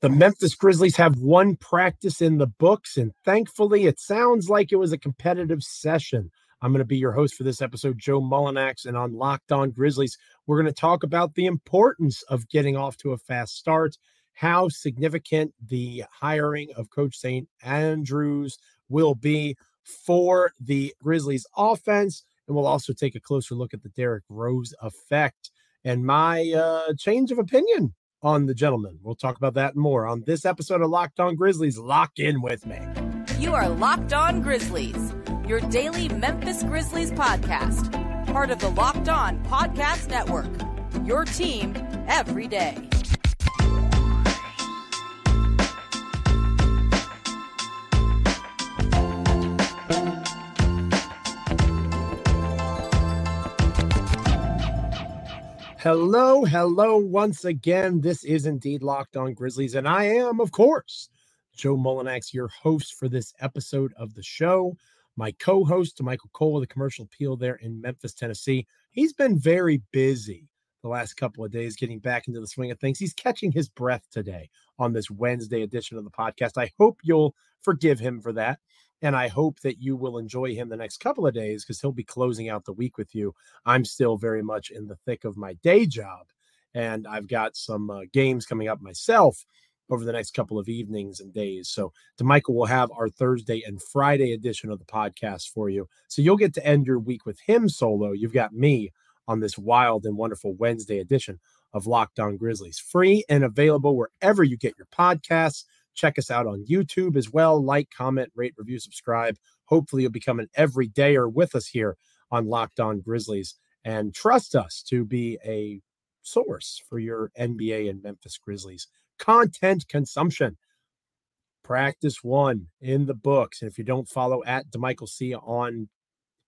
The Memphis Grizzlies have one practice in the books, and thankfully, it sounds like it was a competitive session. I'm going to be your host for this episode, Joe Mullinax, and on Locked On Grizzlies, we're going to talk about the importance of getting off to a fast start, how significant the hiring of Coach St. Andrews will be for the Grizzlies offense, and we'll also take a closer look at the Derrick Rose effect and my uh, change of opinion on the gentleman. We'll talk about that more on this episode of Locked On Grizzlies. Lock in with me. You are Locked On Grizzlies, your daily Memphis Grizzlies podcast, part of the Locked On Podcast Network. Your team every day. Hello, hello once again. This is indeed Locked On Grizzlies, and I am, of course, Joe Mullinax, your host for this episode of the show. My co host, Michael Cole, the commercial appeal there in Memphis, Tennessee. He's been very busy the last couple of days getting back into the swing of things. He's catching his breath today on this Wednesday edition of the podcast. I hope you'll forgive him for that. And I hope that you will enjoy him the next couple of days because he'll be closing out the week with you. I'm still very much in the thick of my day job, and I've got some uh, games coming up myself over the next couple of evenings and days. So, Damichael will have our Thursday and Friday edition of the podcast for you. So, you'll get to end your week with him solo. You've got me on this wild and wonderful Wednesday edition of Locked On Grizzlies, free and available wherever you get your podcasts. Check us out on YouTube as well. Like, comment, rate, review, subscribe. Hopefully, you'll become an everydayer with us here on Locked On Grizzlies and trust us to be a source for your NBA and Memphis Grizzlies content consumption. Practice one in the books. And if you don't follow at Damichael C on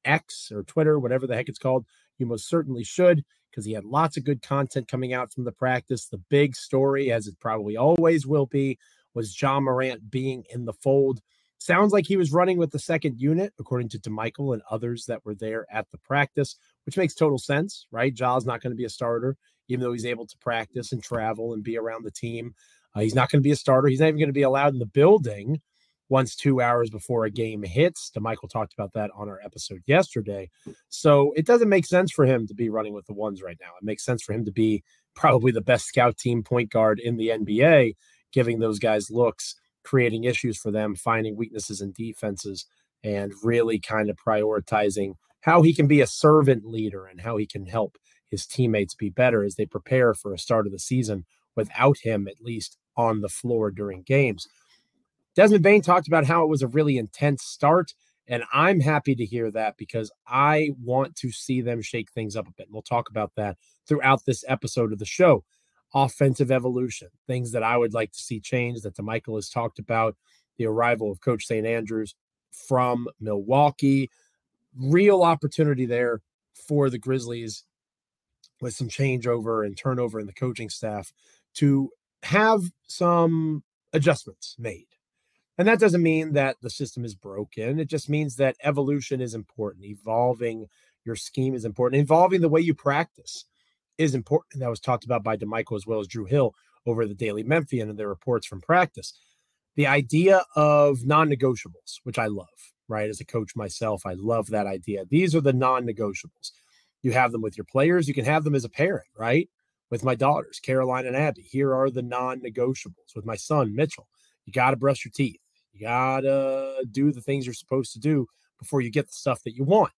X or Twitter, whatever the heck it's called, you most certainly should because he had lots of good content coming out from the practice. The big story, as it probably always will be, was Ja Morant being in the fold. Sounds like he was running with the second unit, according to Damichael and others that were there at the practice, which makes total sense, right? Ja's not going to be a starter, even though he's able to practice and travel and be around the team. Uh, he's not going to be a starter. He's not even going to be allowed in the building once two hours before a game hits. Damichael talked about that on our episode yesterday. So it doesn't make sense for him to be running with the ones right now. It makes sense for him to be probably the best scout team point guard in the NBA giving those guys looks, creating issues for them, finding weaknesses in defenses, and really kind of prioritizing how he can be a servant leader and how he can help his teammates be better as they prepare for a start of the season without him, at least on the floor during games. Desmond Bane talked about how it was a really intense start. And I'm happy to hear that because I want to see them shake things up a bit. And we'll talk about that throughout this episode of the show offensive evolution, things that I would like to see change that Damichael has talked about, the arrival of Coach St. Andrews from Milwaukee, real opportunity there for the Grizzlies with some changeover and turnover in the coaching staff to have some adjustments made. And that doesn't mean that the system is broken. It just means that evolution is important. Evolving your scheme is important. Evolving the way you practice is important. That was talked about by Damichael as well as Drew Hill over the Daily Memphian and their reports from practice. The idea of non negotiables, which I love, right? As a coach myself, I love that idea. These are the non negotiables. You have them with your players, you can have them as a parent, right? With my daughters, Caroline and Abby. Here are the non negotiables. With my son, Mitchell, you got to brush your teeth. You got to do the things you're supposed to do before you get the stuff that you want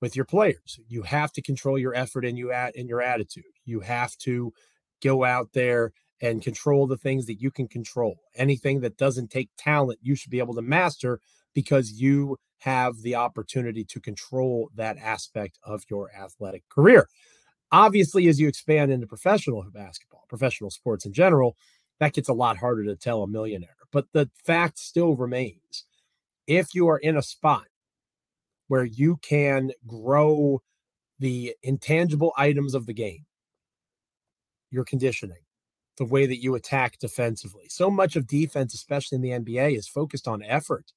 with your players. You have to control your effort and you at in your attitude. You have to go out there and control the things that you can control. Anything that doesn't take talent, you should be able to master because you have the opportunity to control that aspect of your athletic career. Obviously, as you expand into professional basketball, professional sports in general, that gets a lot harder to tell a millionaire. But the fact still remains if you are in a spot where you can grow the intangible items of the game, your conditioning, the way that you attack defensively. So much of defense, especially in the NBA, is focused on effort,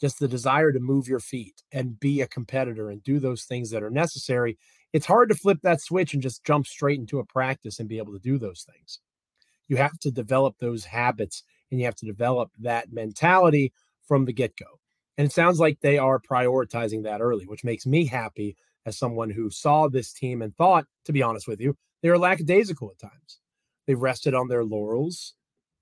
just the desire to move your feet and be a competitor and do those things that are necessary. It's hard to flip that switch and just jump straight into a practice and be able to do those things. You have to develop those habits and you have to develop that mentality from the get go. And it sounds like they are prioritizing that early, which makes me happy as someone who saw this team and thought, to be honest with you, they were lackadaisical at times. They rested on their laurels.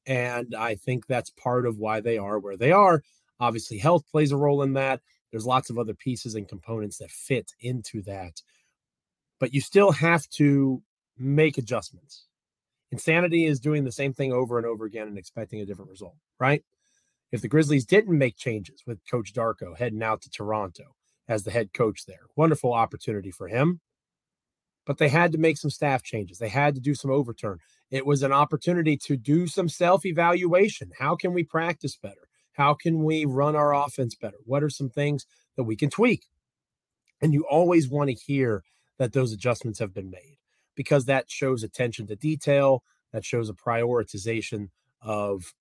And I think that's part of why they are where they are. Obviously, health plays a role in that. There's lots of other pieces and components that fit into that. But you still have to make adjustments. Insanity is doing the same thing over and over again and expecting a different result, right? If the Grizzlies didn't make changes with Coach Darko heading out to Toronto as the head coach there, wonderful opportunity for him. But they had to make some staff changes. They had to do some overturn. It was an opportunity to do some self evaluation. How can we practice better? How can we run our offense better? What are some things that we can tweak? And you always want to hear that those adjustments have been made because that shows attention to detail, that shows a prioritization of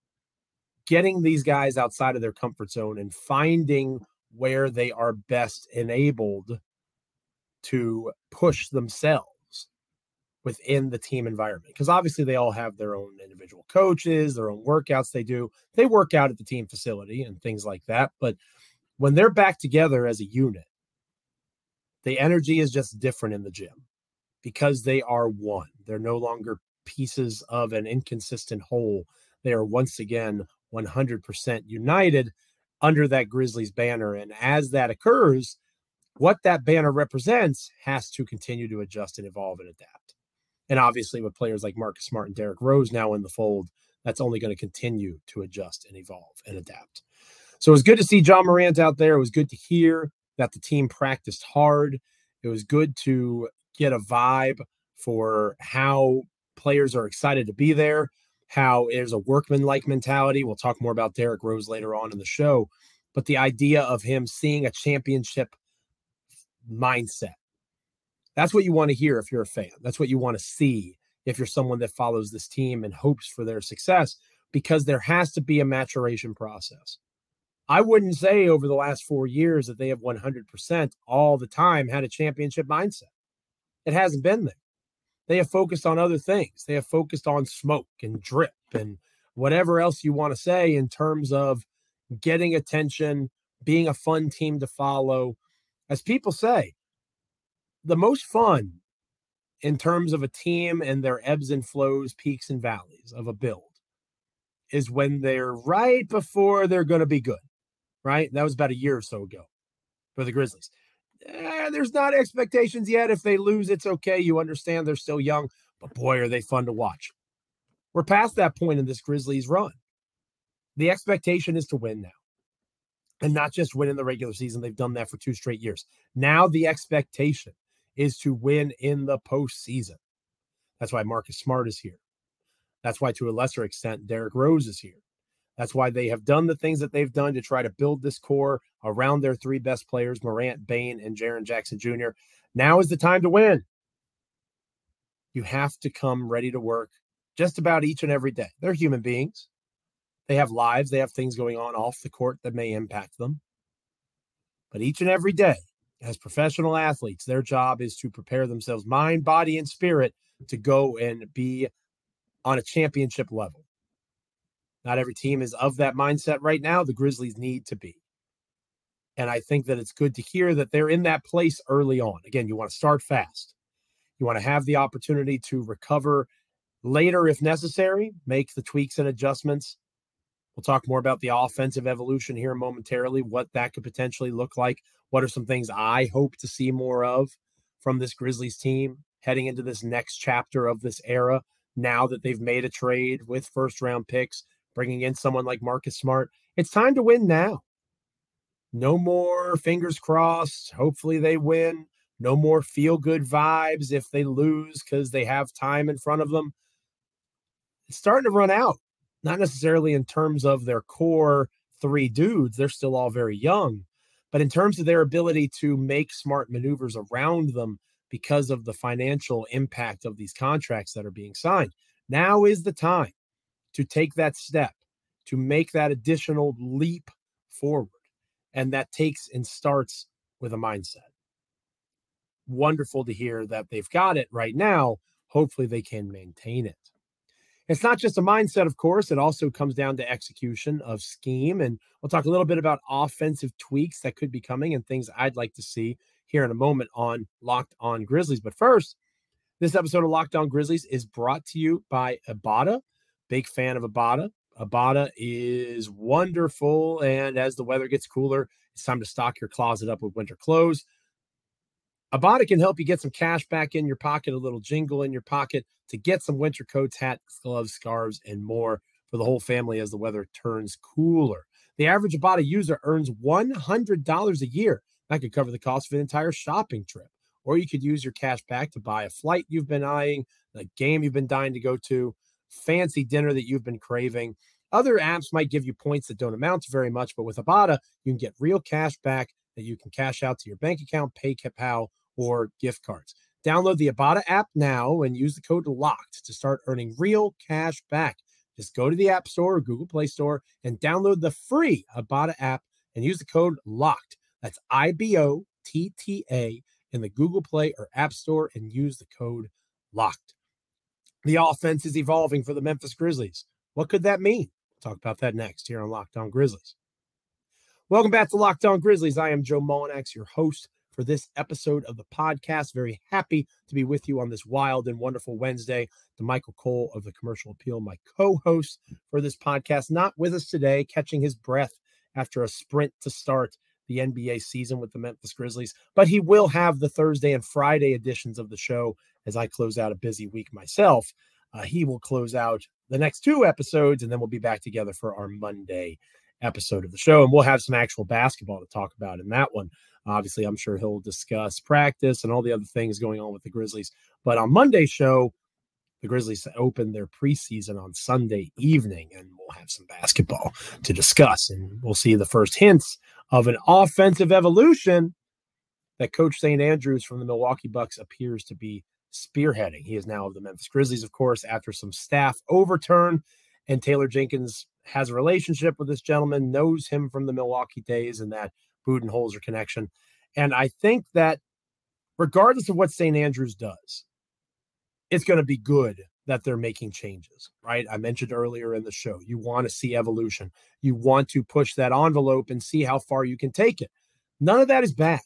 getting these guys outside of their comfort zone and finding where they are best enabled to push themselves within the team environment because obviously they all have their own individual coaches their own workouts they do they work out at the team facility and things like that but when they're back together as a unit the energy is just different in the gym because they are one. They're no longer pieces of an inconsistent whole. They are once again 100% united under that Grizzlies banner. And as that occurs, what that banner represents has to continue to adjust and evolve and adapt. And obviously, with players like Marcus Smart and Derrick Rose now in the fold, that's only going to continue to adjust and evolve and adapt. So it was good to see Ja Morant out there. It was good to hear that the team practiced hard. It was good to get a vibe for how players are excited to be there, how there's a workman like mentality. We'll talk more about Derrick Rose later on in the show, but the idea of him seeing a championship mindset. That's what you want to hear if you're a fan. That's what you want to see if you're someone that follows this team and hopes for their success, because there has to be a maturation process. I wouldn't say over the last four years that they have 100% all the time had a championship mindset. It hasn't been there. They have focused on other things. They have focused on smoke and drip and whatever else you want to say in terms of getting attention, being a fun team to follow. As people say, the most fun in terms of a team and their ebbs and flows, peaks and valleys of a build is when they're right before they're going to be good right? That was about a year or so ago for the Grizzlies. Eh, there's not expectations yet. If they lose, it's okay. You understand they're still young, but boy, are they fun to watch. We're past that point in this Grizzlies run. The expectation is to win now and not just win in the regular season. They've done that for two straight years. Now the expectation is to win in the postseason. That's why Marcus Smart is here. That's why, to a lesser extent, Derrick Rose is here. That's why they have done the things that they've done to try to build this core around their three best players, Morant, Bane, and Jaren Jackson Jr. Now is the time to win. You have to come ready to work just about each and every day. They're human beings. They have lives, they have things going on off the court that may impact them. But each and every day, as professional athletes, their job is to prepare themselves, mind, body, and spirit, to go and be on a championship level. Not every team is of that mindset right now. The Grizzlies need to be. And I think that it's good to hear that they're in that place early on. Again, you want to start fast. You want to have the opportunity to recover later if necessary, make the tweaks and adjustments. We'll talk more about the offensive evolution here momentarily, what that could potentially look like. What are some things I hope to see more of from this Grizzlies team heading into this next chapter of this era now that they've made a trade with first round picks bringing in someone like Marcus Smart. It's time to win now. No more fingers crossed. Hopefully they win. No more feel good vibes if they lose because they have time in front of them. It's starting to run out, not necessarily in terms of their core three dudes. They're still all very young, but in terms of their ability to make smart maneuvers around them because of the financial impact of these contracts that are being signed. Now is the time to take that step, to make that additional leap forward. And that takes and starts with a mindset. Wonderful to hear that they've got it right now. Hopefully, they can maintain it. It's not just a mindset, of course, it also comes down to execution of scheme. And we'll talk a little bit about offensive tweaks that could be coming and things I'd like to see here in a moment on Locked On Grizzlies. But first, this episode of Locked On Grizzlies is brought to you by Ibotta. Big fan of Ibotta. Ibotta is wonderful. And as the weather gets cooler, it's time to stock your closet up with winter clothes. Ibotta can help you get some cash back in your pocket, a little jingle in your pocket to get some winter coats, hats, gloves, scarves, and more for the whole family as the weather turns cooler. The average Ibotta user earns $100 a year. That could cover the cost of an entire shopping trip. Or you could use your cash back to buy a flight you've been eyeing, a game you've been dying to go to, fancy dinner that you've been craving. Other apps might give you points that don't amount to very much, but with Ibotta, you can get real cash back that you can cash out to your bank account, pay PayPal, or gift cards. Download the Ibotta app now and use the code LOCKED to start earning real cash back. Just go to the App Store or Google Play Store and download the free Ibotta app and use the code LOCKED. That's I B O T T A in the Google Play or App Store and use the code LOCKED. The offense is evolving for the Memphis Grizzlies. What could that mean? We'll talk about that next here on Locked On Grizzlies. Welcome back to Locked On Grizzlies. I am Joe Mullinax, your host for this episode of the podcast. Very happy to be with you on this wild and wonderful Wednesday. Damichael Cole of the Commercial Appeal, my co host for this podcast, not with us today, catching his breath after a sprint to start the NBA season with the Memphis Grizzlies, but he will have the Thursday and Friday editions of the show as I close out a busy week myself. Uh, he will close out the next two episodes, and then we'll be back together for our Monday episode of the show. And we'll have some actual basketball to talk about in that one. Obviously, I'm sure he'll discuss practice and all the other things going on with the Grizzlies. But on Monday's show, the Grizzlies open their preseason on Sunday evening, and we'll have some basketball to discuss. And we'll see the first hints of an offensive evolution that Coach St. Andrews from the Milwaukee Bucks appears to be spearheading. He is now of the Memphis Grizzlies, of course, after some staff overturn. And Taylor Jenkins has a relationship with this gentleman, knows him from the Milwaukee days, and that Budenholzer connection. And I think that regardless of what St. Andrews does, it's going to be good that they're making changes, right? I mentioned earlier in the show, you want to see evolution. You want to push that envelope and see how far you can take it. None of that is bad.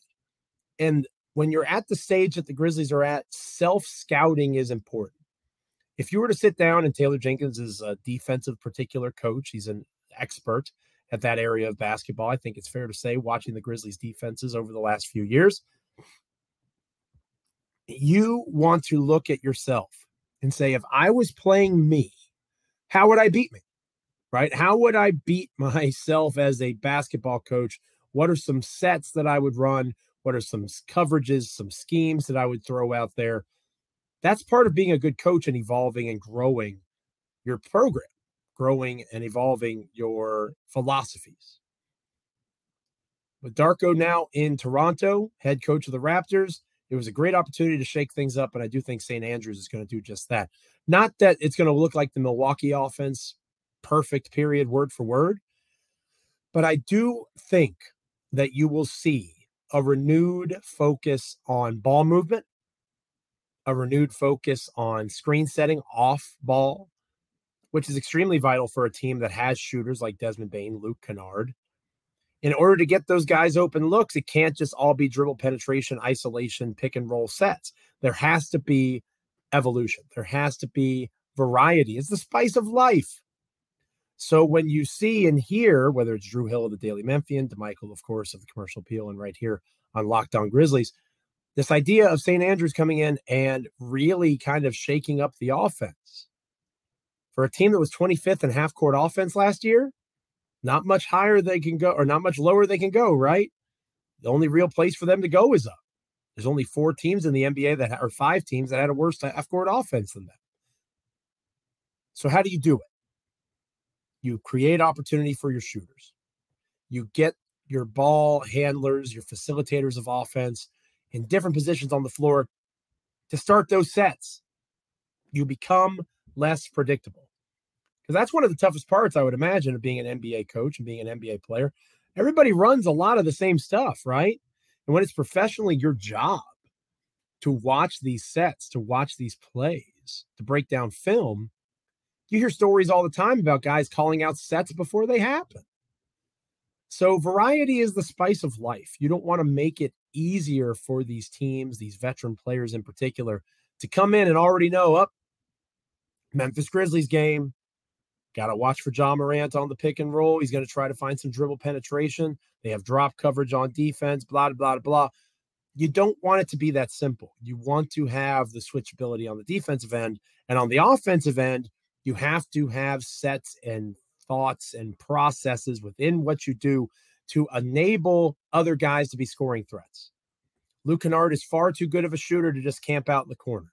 And when you're at the stage that the Grizzlies are at, self scouting is important. If you were to sit down and Taylor Jenkins is a defensive particular coach, he's an expert at that area of basketball. I think it's fair to say, watching the Grizzlies defenses over the last few years, you want to look at yourself and say, if I was playing me, how would I beat me? Right? How would I beat myself as a basketball coach? What are some sets that I would run? What are some coverages, some schemes that I would throw out there? That's part of being a good coach and evolving and growing your program growing and evolving your philosophies. With Darko now in Toronto, head coach of the Raptors, it was a great opportunity to shake things up. And I do think St. Andrews is going to do just that. Not that it's going to look like the Milwaukee offense, perfect period, word for word. But I do think that you will see a renewed focus on ball movement, a renewed focus on screen setting off ball, which is extremely vital for a team that has shooters like Desmond Bane, Luke Kennard. In order to get those guys open looks, it can't just all be dribble penetration, isolation, pick and roll sets. There has to be evolution. There has to be variety. It's the spice of life. So when you see and hear, whether it's Drew Hill of the Daily Memphian, Damichael, of course, of the Commercial Appeal, and right here on Locked On Grizzlies, this idea of St. Andrews coming in and really kind of shaking up the offense for a team that was 25th in half court offense last year, not much higher they can go or not much lower they can go, right? The only real place for them to go is up. There's only four teams in the NBA that are five teams that had a worse half court offense than them. So, how do you do it? You create opportunity for your shooters. You get your ball handlers, your facilitators of offense in different positions on the floor to start those sets. You become less predictable because that's one of the toughest parts I would imagine of being an NBA coach and being an NBA player. Everybody runs a lot of the same stuff, right? And when it's professionally your job to watch these sets, to watch these plays, to break down film, You hear stories all the time about guys calling out sets before they happen. So, variety is the spice of life. You don't want to make it easier for these teams, these veteran players in particular, to come in and already know up oh, Memphis Grizzlies game. Got to watch for Ja Morant on the pick and roll. He's going to try to find some dribble penetration. They have drop coverage on defense, blah, blah, blah, blah. You don't want it to be that simple. You want to have the switchability on the defensive end. And on the offensive end, you have to have sets and thoughts and processes within what you do to enable other guys to be scoring threats. Luke Kennard is far too good of a shooter to just camp out in the corner.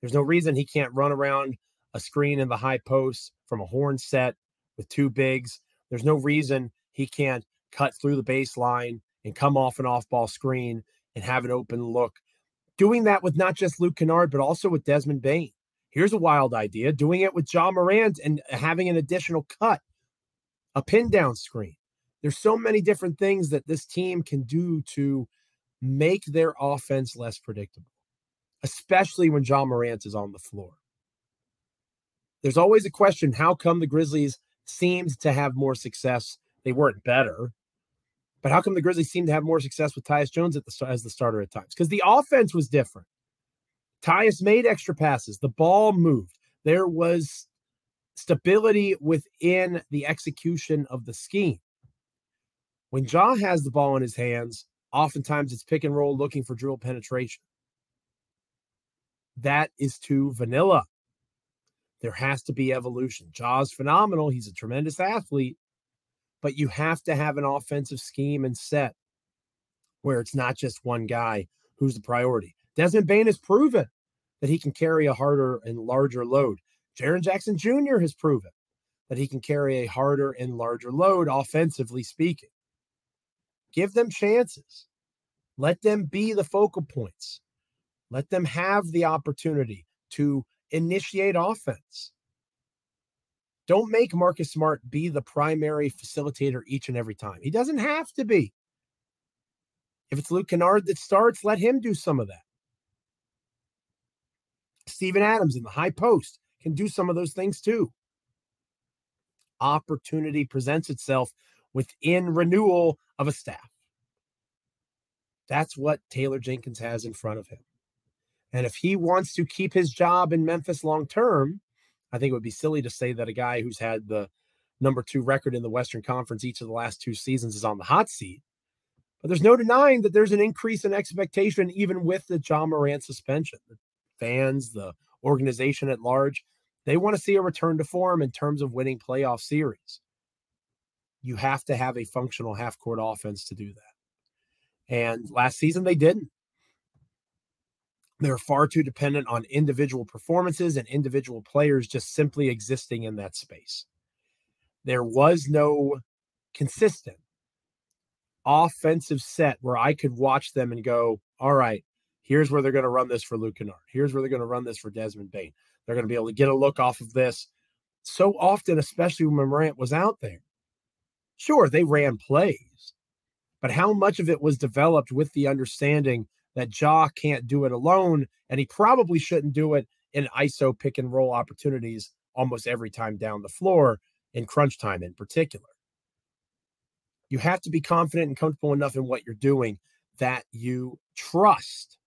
There's no reason he can't run around a screen in the high post from a horn set with two bigs. There's no reason he can't cut through the baseline and come off an off ball screen and have an open look. Doing that with not just Luke Kennard, but also with Desmond Bane. Here's a wild idea doing it with Ja Morant and having an additional cut, a pin down screen. There's so many different things that this team can do to make their offense less predictable, especially when Ja Morant is on the floor. There's always a question how come the Grizzlies seemed to have more success? They weren't better. But how come the Grizzlies seemed to have more success with Tyus Jones the as the starter at times? Because the offense was different. Tyus made extra passes. The ball moved. There was stability within the execution of the scheme. When Ja has the ball in his hands, oftentimes it's pick and roll looking for dribble penetration. That is too vanilla. There has to be evolution. Ja's phenomenal. He's a tremendous athlete, but you have to have an offensive scheme and set where it's not just one guy who's the priority. Desmond Bane has proven that he can carry a harder and larger load. Jaren Jackson Jr. has proven that he can carry a harder and larger load, offensively speaking. Give them chances. Let them be the focal points. Let them have the opportunity to initiate offense. Don't make Marcus Smart be the primary facilitator each and every time. He doesn't have to be. If it's Luke Kennard that starts, let him do some of that. Steven Adams in the high post can do some of those things too. Opportunity presents itself within renewal of a staff. That's what Taylor Jenkins has in front of him. And if he wants to keep his job in Memphis long term, I think it would be silly to say that a guy who's had the number two record in the Western Conference each of the last two seasons is on the hot seat. But there's no denying that there's an increase in expectation, even with the Ja Morant suspension. The fans, the organization at large, they want to see a return to form in terms of winning playoff series. You have to have a functional half court offense to do that. And last season, they didn't. They're far too dependent on individual performances and individual players just simply existing in that space. There was no consistent offensive set where I could watch them and go, all right, here's where they're going to run this for Luke Kennard. Here's where they're going to run this for Desmond Bane. They're going to be able to get a look off of this. So often, especially when Morant was out there. Sure, they ran plays, but how much of it was developed with the understanding that Ja can't do it alone, and he probably shouldn't do it in ISO pick and roll opportunities almost every time down the floor in crunch time in particular. You have to be confident and comfortable enough in what you're doing that you trust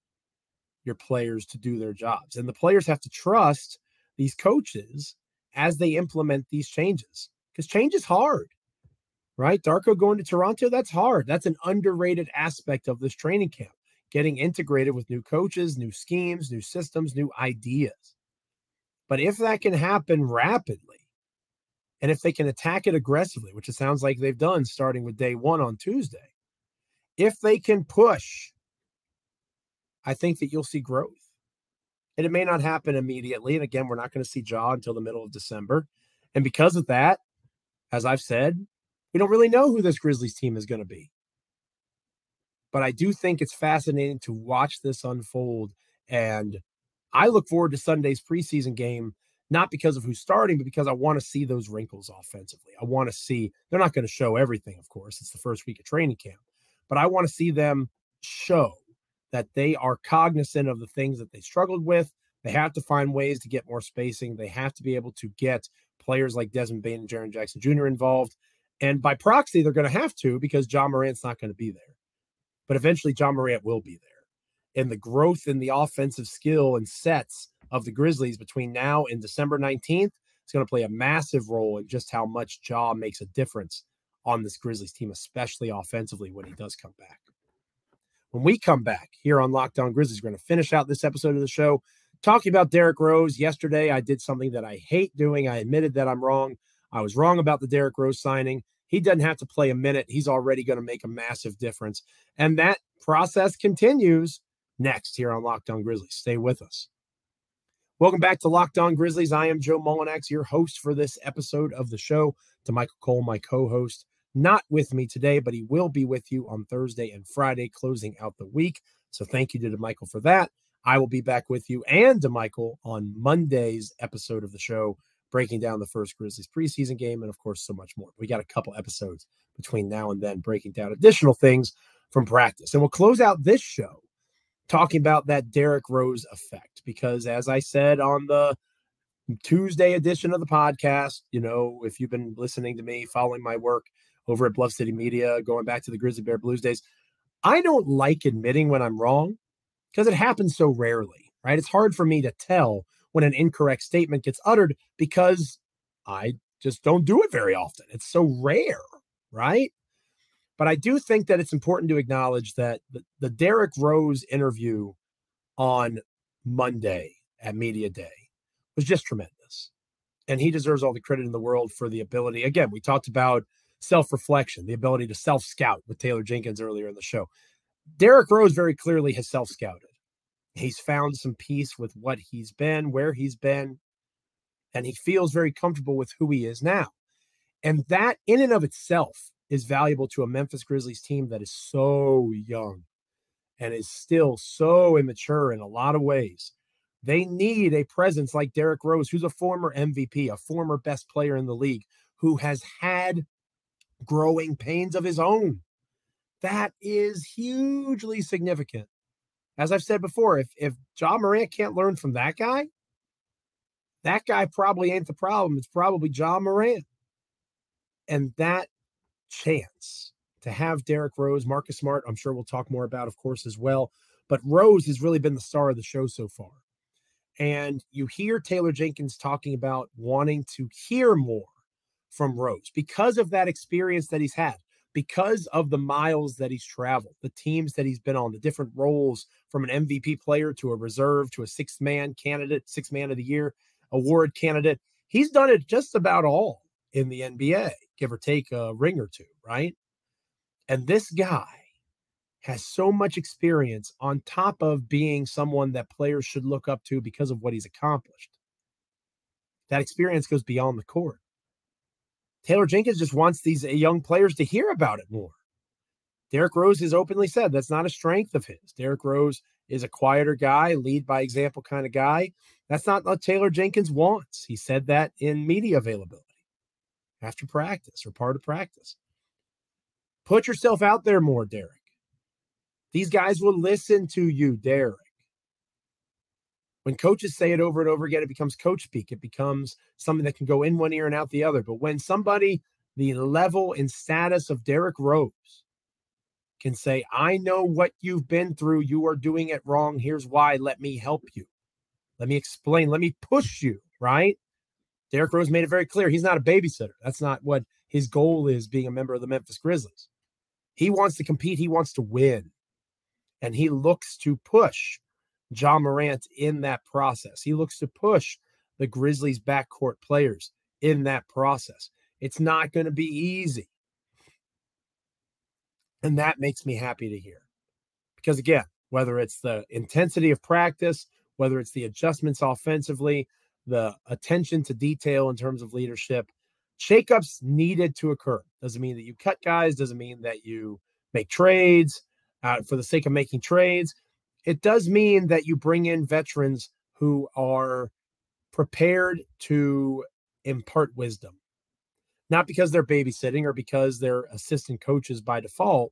your players to do their jobs. And the players have to trust these coaches as they implement these changes because change is hard, right? Darko going to Toronto, that's hard. That's an underrated aspect of this training camp getting integrated with new coaches, new schemes, new systems, new ideas. But if that can happen rapidly, and if they can attack it aggressively, which it sounds like they've done starting with day one on Tuesday, if they can push, I think that you'll see growth. And it may not happen immediately. And again, we're not going to see Ja until the middle of December. And because of that, as I've said, we don't really know who this Grizzlies team is going to be. But I do think it's fascinating to watch this unfold. And I look forward to Sunday's preseason game, not because of who's starting, but because I want to see those wrinkles offensively. I want to see, they're not going to show everything, of course. It's the first week of training camp, but I want to see them show that they are cognizant of the things that they struggled with. They have to find ways to get more spacing. They have to be able to get players like Desmond Bane and Jaren Jackson Jr. involved. And by proxy, they're going to have to because Ja Morant's not going to be there. But eventually, Ja Morant will be there. And the growth in the offensive skill and sets of the Grizzlies between now and December 19th is going to play a massive role in just how much Ja makes a difference on this Grizzlies team, especially offensively when he does come back. When we come back here on Locked On Grizzlies, we're going to finish out this episode of the show talking about Derrick Rose. Yesterday, I did something that I hate doing. I admitted that I'm wrong. I was wrong about the Derrick Rose signing. He doesn't have to play a minute. He's already going to make a massive difference. And that process continues next here on Locked On Grizzlies. Stay with us. Welcome back to Locked On Grizzlies. I am Joe Mullinax, your host for this episode of the show. Damichael Cole, my co host, not with me today, but he will be with you on Thursday and Friday, closing out the week. So thank you to Michael for that. I will be back with you and Michael on Monday's episode of the show, breaking down the first Grizzlies preseason game, and of course, so much more. We got a couple episodes between now and then, breaking down additional things from practice. And we'll close out this show talking about that Derrick Rose effect, because as I said on the Tuesday edition of the podcast, you know, if you've been listening to me, following my work, over at Bluff City Media, going back to the Grizzly Bear Blues days. I don't like admitting when I'm wrong because it happens so rarely, right? It's hard for me to tell when an incorrect statement gets uttered because I just don't do it very often. It's so rare, right? But I do think that it's important to acknowledge that the, the Derrick Rose interview on Monday at Media Day was just tremendous. And he deserves all the credit in the world for the ability. Again, we talked about self reflection, the ability to self scout with Taylor Jenkins earlier in the show. Derrick Rose very clearly has self scouted. He's found some peace with what he's been, where he's been, and he feels very comfortable with who he is now. And that, in and of itself, is valuable to a Memphis Grizzlies team that is so young and is still so immature in a lot of ways. They need a presence like Derrick Rose, who's a former MVP, a former best player in the league, who has had growing pains of his own. That is hugely significant. As I've said before, if if Ja Morant can't learn from that guy, that guy probably ain't the problem. It's probably Ja Morant. And that chance to have Derrick Rose, Marcus Smart, I'm sure we'll talk more about, of course, as well. But Rose has really been the star of the show so far. And you hear Taylor Jenkins talking about wanting to hear more from Rose because of that experience that he's had, because of the miles that he's traveled, the teams that he's been on, the different roles from an MVP player to a reserve to a sixth man candidate, sixth man of the year award candidate. He's done it just about all in the NBA, give or take a ring or two, right? And this guy has so much experience on top of being someone that players should look up to because of what he's accomplished. That experience goes beyond the court. Taylor Jenkins just wants these uh, young players to hear about it more. Derrick Rose has openly said that's not a strength of his. Derrick Rose is a quieter guy, lead by example kind of guy. That's not what Taylor Jenkins wants. He said that in media availability after practice or part of practice. Put yourself out there more, Derrick. These guys will listen to you, Derrick. When coaches say it over and over again, it becomes coach speak. It becomes something that can go in one ear and out the other. But when somebody, the level and status of Derrick Rose, can say, I know what you've been through. You are doing it wrong. Here's why. Let me help you. Let me explain. Let me push you, right? Derrick Rose made it very clear he's not a babysitter. That's not what his goal is being a member of the Memphis Grizzlies. He wants to compete, he wants to win. And he looks to push Ja Morant in that process. He looks to push the Grizzlies' backcourt players in that process. It's not going to be easy. And that makes me happy to hear. Because again, whether it's the intensity of practice, whether it's the adjustments offensively, the attention to detail in terms of leadership, shakeups needed to occur. Doesn't mean that you cut guys, doesn't mean that you make trades uh, for the sake of making trades it does mean that you bring in veterans who are prepared to impart wisdom, not because they're babysitting or because they're assistant coaches by default.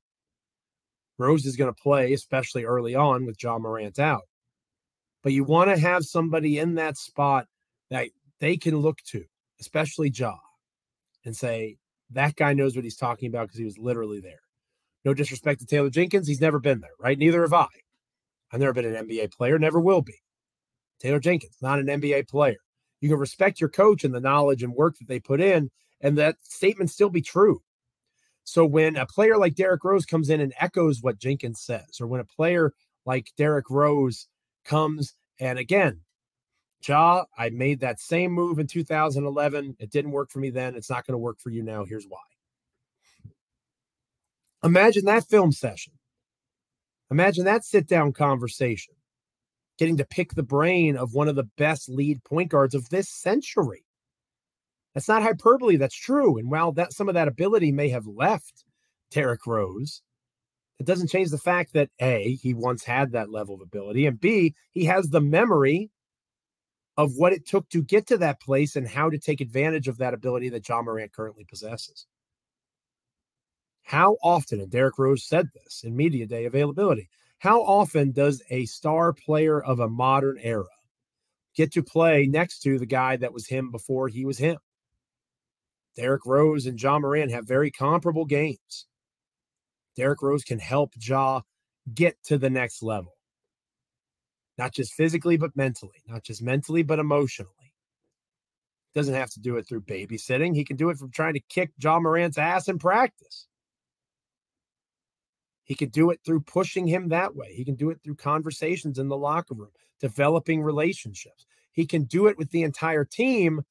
Rose is going to play, especially early on with Ja Morant out. But you want to have somebody in that spot that they can look to, especially Ja, and say, that guy knows what he's talking about because he was literally there. No disrespect to Taylor Jenkins. He's never been there, right? Neither have I. I've never been an NBA player, never will be. Taylor Jenkins, not an NBA player. You can respect your coach and the knowledge and work that they put in, and that statement still be true. So when a player like Derrick Rose comes in and echoes what Jenkins says, or when a player like Derrick Rose comes and again, Ja, I made that same move in 2011. It didn't work for me then. It's not going to work for you now. Here's why. Imagine that film session. Imagine that sit down conversation, getting to pick the brain of one of the best lead point guards of this century. That's not hyperbole. That's true. And while that some of that ability may have left Derrick Rose, it doesn't change the fact that A, he once had that level of ability, and B, he has the memory of what it took to get to that place and how to take advantage of that ability that Ja Morant currently possesses. How often, and Derrick Rose said this in media day availability, how often does a star player of a modern era get to play next to the guy that was him before he was him? Derrick Rose and Ja Morant have very comparable games. Derrick Rose can help Ja get to the next level not just physically, but mentally, not just mentally, but emotionally. Doesn't have to do it through babysitting. He can do it from trying to kick Ja Morant's ass in practice. He can do it through pushing him that way. He can do it through conversations in the locker room, developing relationships. He can do it with the entire team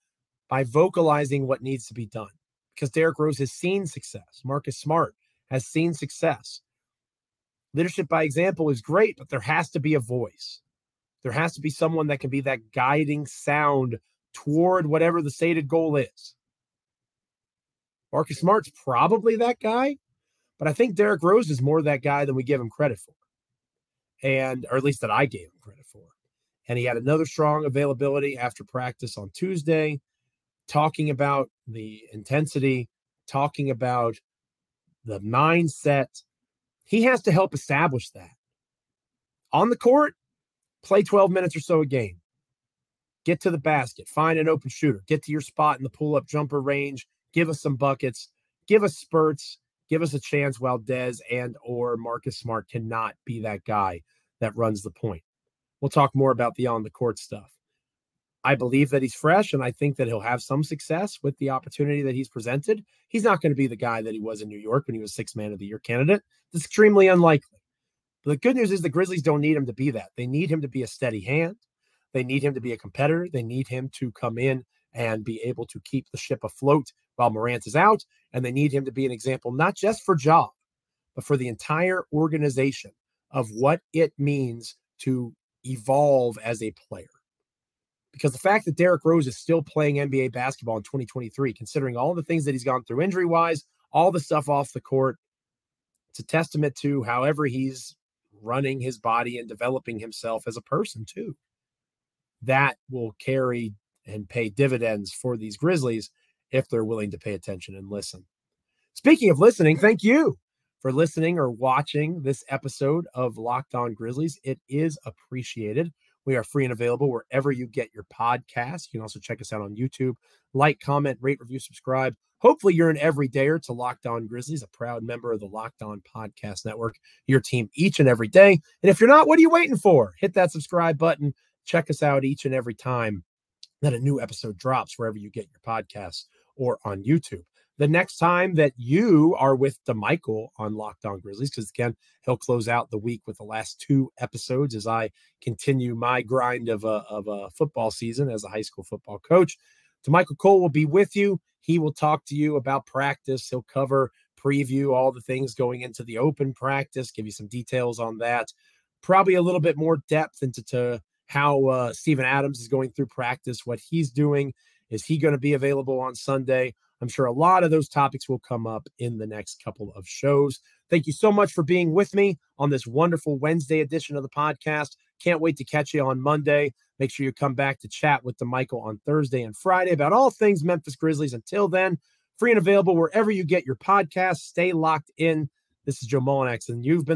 by vocalizing what needs to be done. Because Derrick Rose has seen success. Marcus Smart has seen success. Leadership by example is great, but there has to be a voice. There has to be someone that can be that guiding sound toward whatever the stated goal is. Marcus Smart's probably that guy, but I think Derrick Rose is more that guy than we give him credit for. And, or at least that I gave him credit for. And he had another strong availability after practice on Tuesday, talking about the intensity, talking about the mindset. He has to help establish that. On the court, play 12 minutes or so a game. Get to the basket, find an open shooter, get to your spot in the pull up jumper range, give us some buckets, give us spurts, give us a chance while Dez and or Marcus Smart cannot be that guy that runs the point. We'll talk more about the on the court stuff. I believe that he's fresh and I think that he'll have some success with the opportunity that he's presented. He's not going to be the guy that he was in New York when he was six man of the year candidate. It's extremely unlikely. But the good news is the Grizzlies don't need him to be that. They need him to be a steady hand. They need him to be a competitor. They need him to come in and be able to keep the ship afloat while Morant is out. And they need him to be an example, not just for Ja, but for the entire organization of what it means to evolve as a player. Because the fact that Derrick Rose is still playing NBA basketball in 2023, considering all the things that he's gone through injury wise, all the stuff off the court, it's a testament to however he's running his body and developing himself as a person too. That will carry and pay dividends for these Grizzlies if they're willing to pay attention and listen. Speaking of listening, thank you for listening or watching this episode of Locked On Grizzlies. It is appreciated. We are free and available wherever you get your podcast. You can also check us out on YouTube. Like, comment, rate, review, subscribe. Hopefully, you're an everydayer to Locked On Grizzlies, a proud member of the Locked On Podcast Network, your team each and every day. And if you're not, what are you waiting for? Hit that subscribe button. Check us out each and every time that a new episode drops, wherever you get your podcasts or on YouTube. The next time that you are with Damichael on Locked On Grizzlies, because again, he'll close out the week with the last two episodes as I continue my grind of a, of a football season as a high school football coach. Damichael Cole will be with you he will talk to you about practice. He'll cover, preview all the things going into the open practice, give you some details on that. Probably a little bit more depth into to how uh, Steven Adams is going through practice, what he's doing. Is he going to be available on Sunday? I'm sure a lot of those topics will come up in the next couple of shows. Thank you so much for being with me on this wonderful Wednesday edition of the podcast. Can't wait to catch you on Monday. Make sure you come back to chat with Damichael on Thursday and Friday about all things Memphis Grizzlies. Until then, free and available wherever you get your podcasts. Stay locked in. This is Joe Mullinax, and you've been